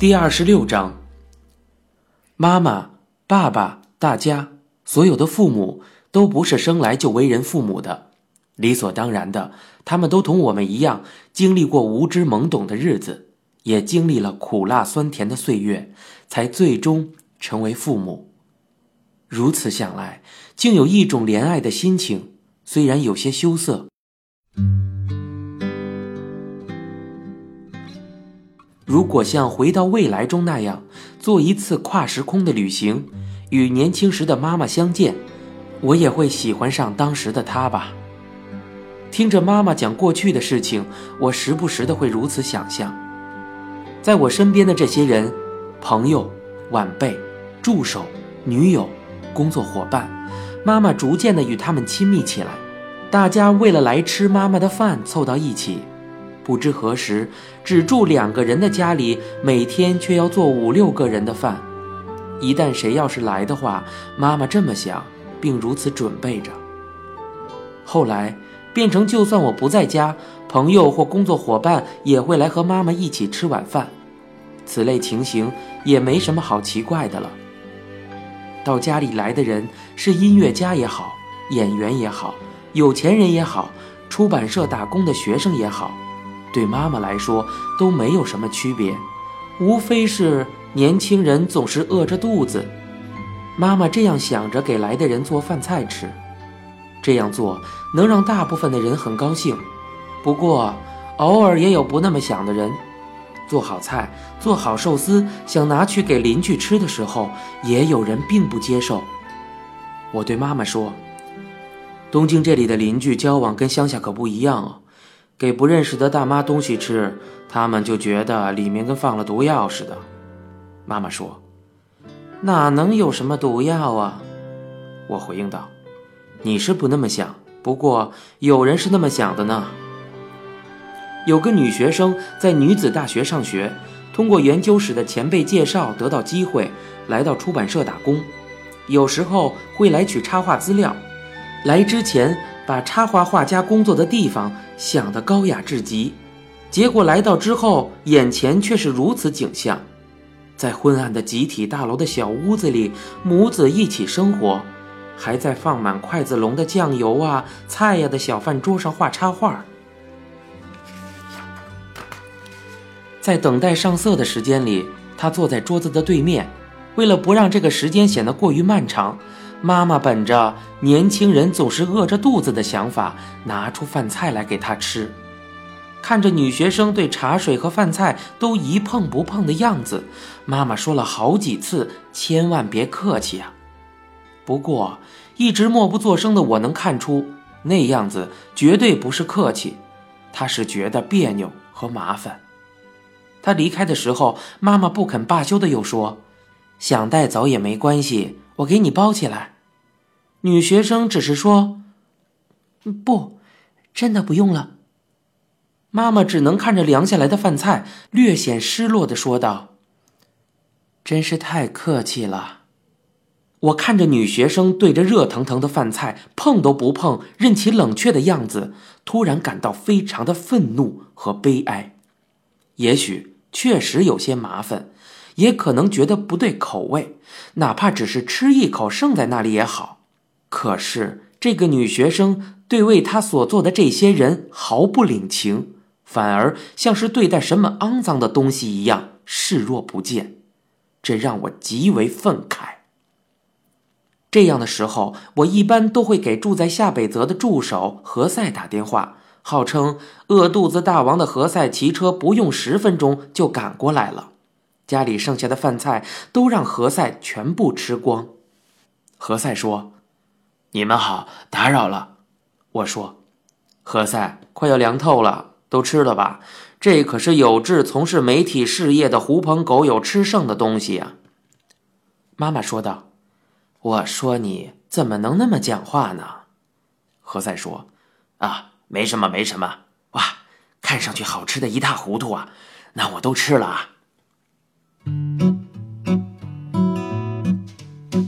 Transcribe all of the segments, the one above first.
第二十六章。妈妈、爸爸、大家所有的父母都不是生来就为人父母的，理所当然的，他们都同我们一样经历过无知懵懂的日子，也经历了苦辣酸甜的岁月，才最终成为父母。如此想来，竟有一种怜爱的心情，虽然有些羞涩。如果像回到未来中那样做一次跨时空的旅行，与年轻时的妈妈相见，我也会喜欢上当时的她吧。听着妈妈讲过去的事情，我时不时的会如此想象。在我身边的这些人，朋友、晚辈、助手、女友、工作伙伴，妈妈逐渐的与他们亲密起来，大家为了来吃妈妈的饭凑到一起。不知何时，只住两个人的家里，每天却要做五六个人的饭。一旦谁要是来的话，妈妈这么想，并如此准备着。后来变成，就算我不在家，朋友或工作伙伴也会来和妈妈一起吃晚饭。此类情形也没什么好奇怪的了。到家里来的人是音乐家也好，演员也好，有钱人也好，出版社打工的学生也好。对妈妈来说都没有什么区别，无非是年轻人总是饿着肚子。妈妈这样想着给来的人做饭菜吃，这样做能让大部分的人很高兴。不过偶尔也有不那么想的人，做好菜、做好寿司，想拿去给邻居吃的时候，也有人并不接受。我对妈妈说：“东京这里的邻居交往跟乡下可不一样哦。”给不认识的大妈东西吃，他们就觉得里面跟放了毒药似的。妈妈说：“哪能有什么毒药啊？”我回应道：“你是不那么想，不过有人是那么想的呢。”有个女学生在女子大学上学，通过研究室的前辈介绍得到机会，来到出版社打工，有时候会来取插画资料。来之前。把插画画家工作的地方想得高雅至极，结果来到之后，眼前却是如此景象：在昏暗的集体大楼的小屋子里，母子一起生活，还在放满筷子笼的酱油啊、菜呀的小饭桌上画插画。在等待上色的时间里，他坐在桌子的对面，为了不让这个时间显得过于漫长。妈妈本着年轻人总是饿着肚子的想法，拿出饭菜来给他吃。看着女学生对茶水和饭菜都一碰不碰的样子，妈妈说了好几次：“千万别客气啊！”不过，一直默不作声的我能看出，那样子绝对不是客气，他是觉得别扭和麻烦。他离开的时候，妈妈不肯罢休的又说：“想带走也没关系。”我给你包起来。女学生只是说：“不，真的不用了。”妈妈只能看着凉下来的饭菜，略显失落的说道：“真是太客气了。”我看着女学生对着热腾腾的饭菜碰都不碰，任其冷却的样子，突然感到非常的愤怒和悲哀。也许确实有些麻烦。也可能觉得不对口味，哪怕只是吃一口剩在那里也好。可是这个女学生对为她所做的这些人毫不领情，反而像是对待什么肮脏的东西一样视若不见，这让我极为愤慨。这样的时候，我一般都会给住在夏北泽的助手何塞打电话，号称饿肚子大王的何塞骑车不用十分钟就赶过来了。家里剩下的饭菜都让何塞全部吃光。何塞说：“你们好，打扰了。”我说：“何塞，快要凉透了，都吃了吧？这可是有志从事媒体事业的狐朋狗友吃剩的东西啊。”妈妈说道：“我说你怎么能那么讲话呢？”何塞说：“啊，没什么，没什么。哇，看上去好吃的一塌糊涂啊！那我都吃了啊。”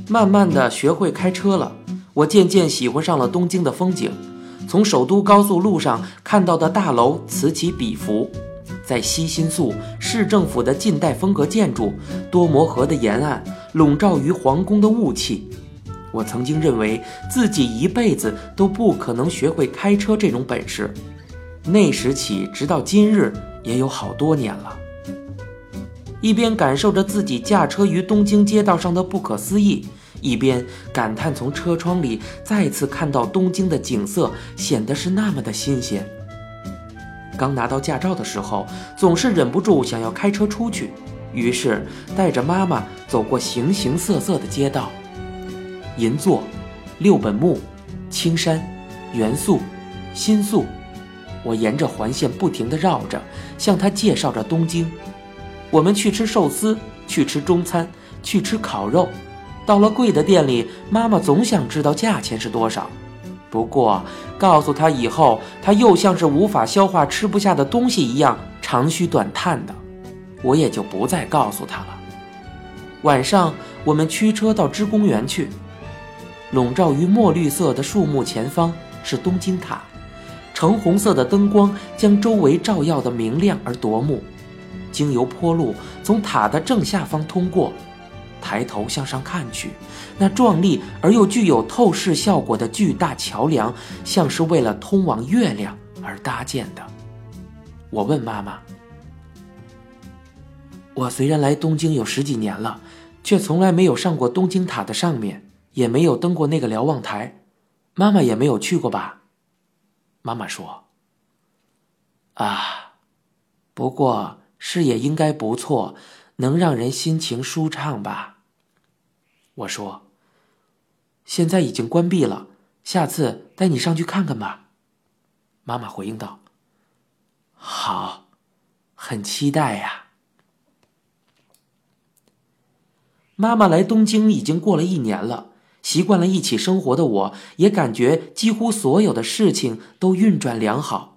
慢慢的学会开车了，我渐渐喜欢上了东京的风景。从首都高速路上看到的大楼此起彼伏，在西新宿、市政府的近代风格建筑，多摩河的沿岸，笼罩于皇宫的雾气。我曾经认为自己一辈子都不可能学会开车这种本事，那时起直到今日也有好多年了。一边感受着自己驾车于东京街道上的不可思议，一边感叹从车窗里再次看到东京的景色显得是那么的新鲜。刚拿到驾照的时候，总是忍不住想要开车出去，于是带着妈妈走过形形色色的街道。银座、六本木、青山、元素、新宿，我沿着环线不停地绕着，向他介绍着东京。我们去吃寿司，去吃中餐，去吃烤肉。到了贵的店里，妈妈总想知道价钱是多少。不过告诉他以后，他又像是无法消化吃不下的东西一样长吁短叹的，我也就不再告诉他了。晚上，我们驱车到芝公园去。笼罩于墨绿色的树木前方是东京塔，橙红色的灯光将周围照耀的明亮而夺目。经由坡路从塔的正下方通过，抬头向上看去，那壮丽而又具有透视效果的巨大桥梁，像是为了通往月亮而搭建的。我问妈妈：“我虽然来东京有十几年了，却从来没有上过东京塔的上面。”也没有登过那个瞭望台，妈妈也没有去过吧？妈妈说：“啊，不过视野应该不错，能让人心情舒畅吧？”我说：“现在已经关闭了，下次带你上去看看吧。”妈妈回应道：“好，很期待呀。”妈妈来东京已经过了一年了。习惯了一起生活的我，也感觉几乎所有的事情都运转良好。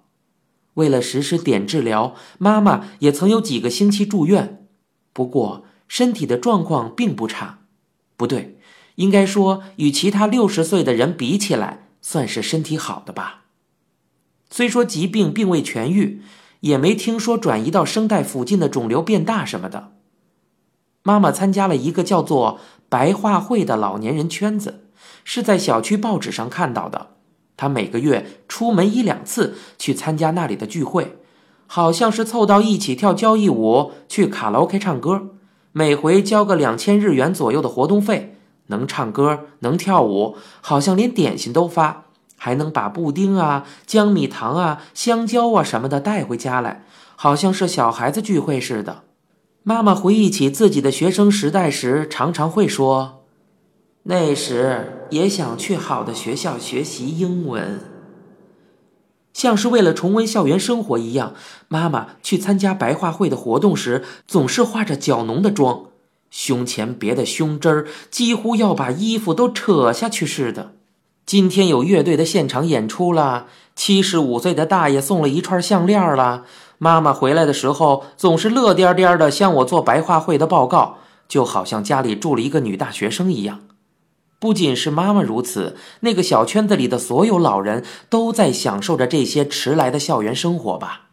为了实施碘治疗，妈妈也曾有几个星期住院，不过身体的状况并不差。不对，应该说与其他六十岁的人比起来，算是身体好的吧。虽说疾病并未痊愈，也没听说转移到声带附近的肿瘤变大什么的。妈妈参加了一个叫做。白话会的老年人圈子是在小区报纸上看到的。他每个月出门一两次去参加那里的聚会，好像是凑到一起跳交谊舞、去卡拉 OK 唱歌，每回交个两千日元左右的活动费。能唱歌，能跳舞，好像连点心都发，还能把布丁啊、姜米糖啊、香蕉啊什么的带回家来，好像是小孩子聚会似的。妈妈回忆起自己的学生时代时，常常会说：“那时也想去好的学校学习英文。”像是为了重温校园生活一样，妈妈去参加白话会的活动时，总是化着较浓的妆，胸前别的胸针儿几乎要把衣服都扯下去似的。今天有乐队的现场演出了，七十五岁的大爷送了一串项链了。妈妈回来的时候总是乐颠颠的向我做白话会的报告，就好像家里住了一个女大学生一样。不仅是妈妈如此，那个小圈子里的所有老人都在享受着这些迟来的校园生活吧。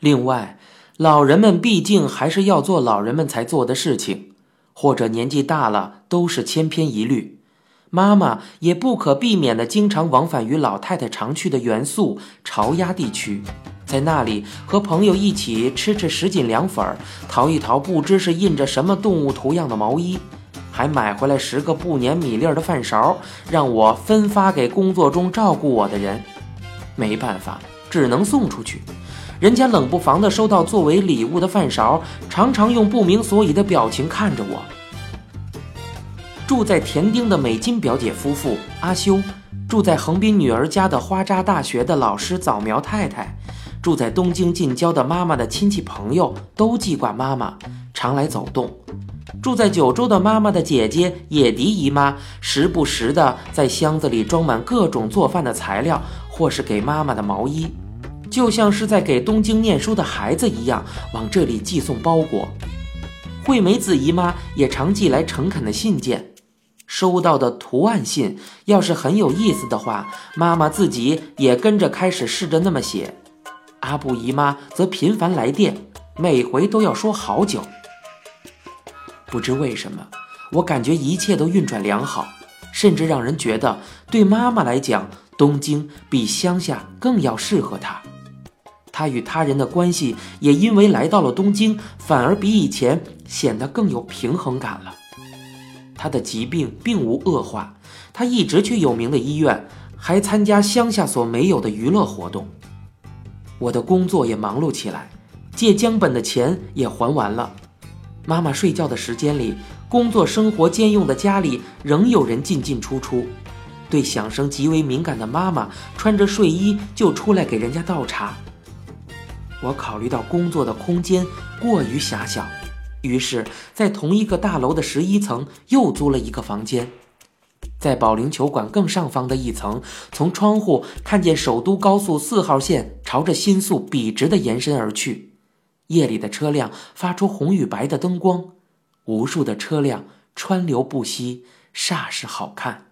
另外，老人们毕竟还是要做老人们才做的事情，或者年纪大了都是千篇一律。妈妈也不可避免的经常往返于老太太常去的元素潮鸭地区。在那里和朋友一起吃吃什锦凉粉，淘一淘不知是印着什么动物图样的毛衣，还买回来十个不粘米粒儿的饭勺，让我分发给工作中照顾我的人。没办法，只能送出去。人家冷不防的收到作为礼物的饭勺，常常用不明所以的表情看着我。住在田丁的美金表姐夫妇阿修，住在横滨女儿家的花扎大学的老师早苗太太。住在东京近郊的妈妈的亲戚朋友都记挂妈妈，常来走动。住在九州的妈妈的姐姐野迪姨妈，时不时的在箱子里装满各种做饭的材料，或是给妈妈的毛衣，就像是在给东京念书的孩子一样，往这里寄送包裹。惠美子姨妈也常寄来诚恳的信件，收到的图案信要是很有意思的话，妈妈自己也跟着开始试着那么写。阿布姨妈则频繁来电，每回都要说好久。不知为什么，我感觉一切都运转良好，甚至让人觉得对妈妈来讲，东京比乡下更要适合她。她与他人的关系也因为来到了东京，反而比以前显得更有平衡感了。她的疾病并无恶化，她一直去有名的医院，还参加乡下所没有的娱乐活动。我的工作也忙碌起来，借江本的钱也还完了。妈妈睡觉的时间里，工作生活兼用的家里仍有人进进出出。对响声极为敏感的妈妈，穿着睡衣就出来给人家倒茶。我考虑到工作的空间过于狭小，于是，在同一个大楼的十一层又租了一个房间。在保龄球馆更上方的一层，从窗户看见首都高速四号线朝着新宿笔直地延伸而去。夜里的车辆发出红与白的灯光，无数的车辆川流不息，煞是好看。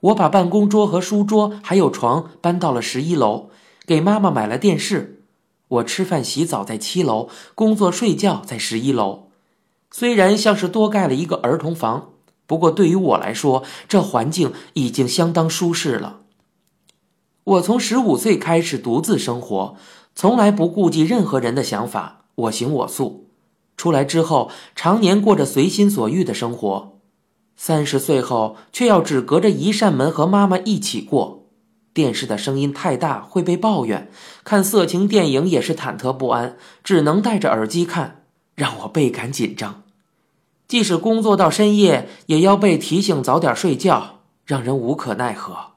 我把办公桌和书桌还有床搬到了十一楼，给妈妈买了电视。我吃饭、洗澡在七楼，工作、睡觉在十一楼。虽然像是多盖了一个儿童房，不过对于我来说，这环境已经相当舒适了。我从十五岁开始独自生活。从来不顾及任何人的想法，我行我素。出来之后，常年过着随心所欲的生活。三十岁后，却要只隔着一扇门和妈妈一起过。电视的声音太大会被抱怨，看色情电影也是忐忑不安，只能戴着耳机看，让我倍感紧张。即使工作到深夜，也要被提醒早点睡觉，让人无可奈何。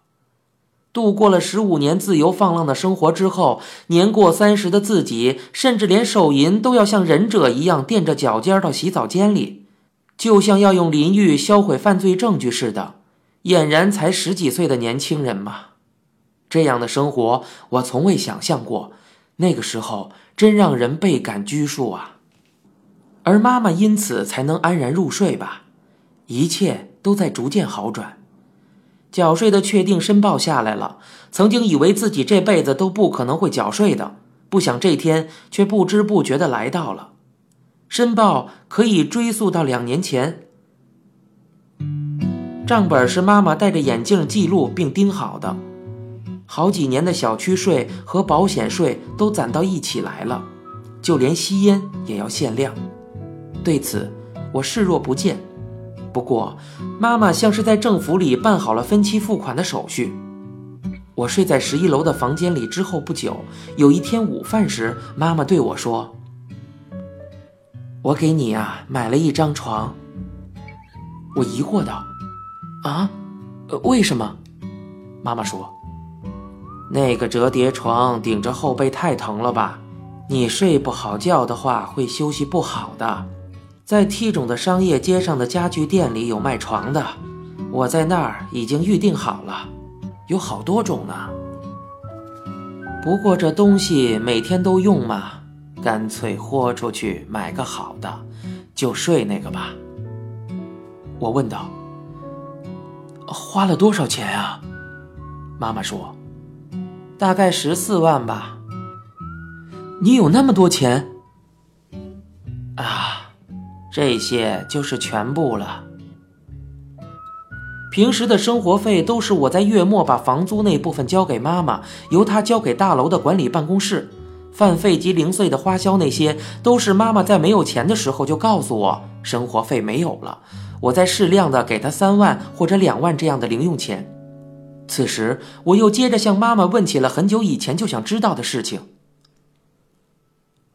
度过了十五年自由放浪的生活之后，年过三十的自己，甚至连手淫都要像忍者一样垫着脚尖到洗澡间里，就像要用淋浴销毁犯罪证据似的。俨然才十几岁的年轻人嘛，这样的生活我从未想象过。那个时候真让人倍感拘束啊！而妈妈因此才能安然入睡吧，一切都在逐渐好转。缴税的确定申报下来了，曾经以为自己这辈子都不可能会缴税的，不想这天却不知不觉的来到了。申报可以追溯到两年前，账本是妈妈戴着眼镜记录并盯好的，好几年的小区税和保险税都攒到一起来了，就连吸烟也要限量。对此，我视若不见。不过，妈妈像是在政府里办好了分期付款的手续。我睡在十一楼的房间里之后不久，有一天午饭时，妈妈对我说：“我给你啊买了一张床。”我疑惑道：“啊，为什么？”妈妈说：“那个折叠床顶着后背太疼了吧？你睡不好觉的话，会休息不好的。”在 T 种的商业街上的家具店里有卖床的，我在那儿已经预定好了，有好多种呢。不过这东西每天都用嘛，干脆豁出去买个好的，就睡那个吧。我问道：“花了多少钱啊？”妈妈说：“大概十四万吧。”你有那么多钱？啊！这些就是全部了。平时的生活费都是我在月末把房租那部分交给妈妈，由她交给大楼的管理办公室。饭费及零碎的花销那些，都是妈妈在没有钱的时候就告诉我，生活费没有了，我再适量的给她三万或者两万这样的零用钱。此时，我又接着向妈妈问起了很久以前就想知道的事情。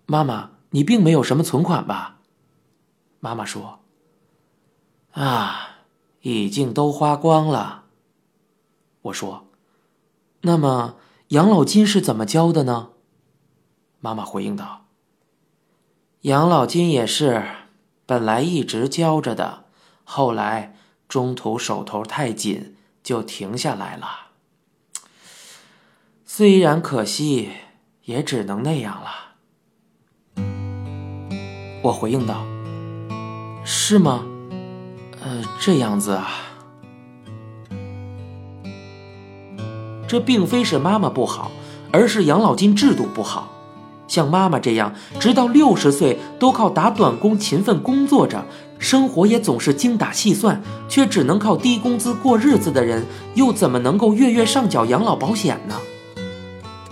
妈妈，你并没有什么存款吧？妈妈说：“啊，已经都花光了。”我说：“那么养老金是怎么交的呢？”妈妈回应道：“养老金也是，本来一直交着的，后来中途手头太紧，就停下来了。虽然可惜，也只能那样了。”我回应道。是吗？呃，这样子啊。这并非是妈妈不好，而是养老金制度不好。像妈妈这样，直到六十岁都靠打短工勤奋工作着，生活也总是精打细算，却只能靠低工资过日子的人，又怎么能够月月上缴养老保险呢？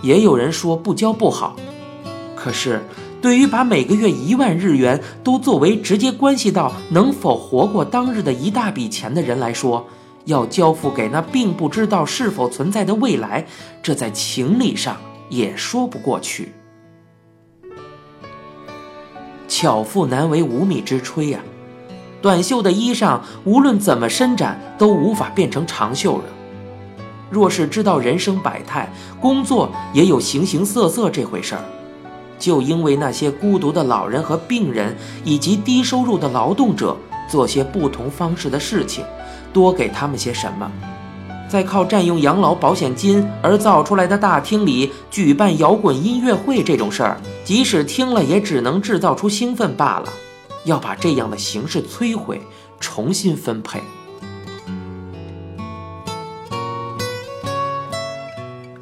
也有人说不交不好，可是对于把每个月一万日元都作为直接关系到能否活过当日的一大笔钱的人来说，要交付给那并不知道是否存在的未来，这在情理上也说不过去。巧妇难为无米之炊呀，短袖的衣裳无论怎么伸展都无法变成长袖了。若是知道人生百态，工作也有形形色色这回事儿，就因为那些孤独的老人和病人，以及低收入的劳动者，做些不同方式的事情，多给他们些什么，在靠占用养老保险金而造出来的大厅里举办摇滚音乐会这种事儿，即使听了也只能制造出兴奋罢了。要把这样的形式摧毁，重新分配。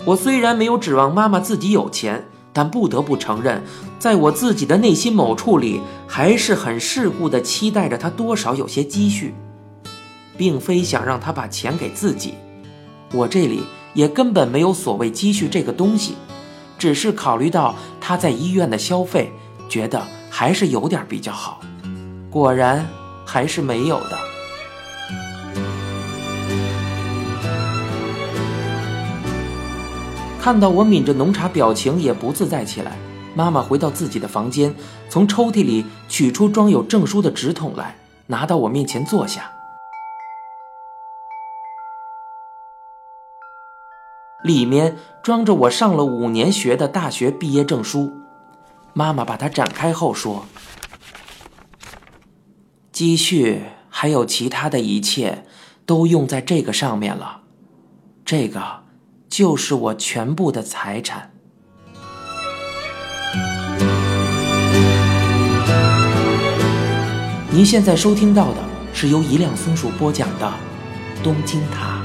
我虽然没有指望妈妈自己有钱，但不得不承认，在我自己的内心某处里，还是很世故的期待着他多少有些积蓄，并非想让他把钱给自己。我这里也根本没有所谓积蓄这个东西，只是考虑到他在医院的消费，觉得还是有点比较好。果然，还是没有的。看到我抿着浓茶，表情也不自在起来。妈妈回到自己的房间，从抽屉里取出装有证书的纸筒来，拿到我面前坐下。里面装着我上了五年学的大学毕业证书。妈妈把它展开后说：“积蓄还有其他的一切，都用在这个上面了。这个。”就是我全部的财产。您现在收听到的是由一辆松鼠播讲的《东京塔》。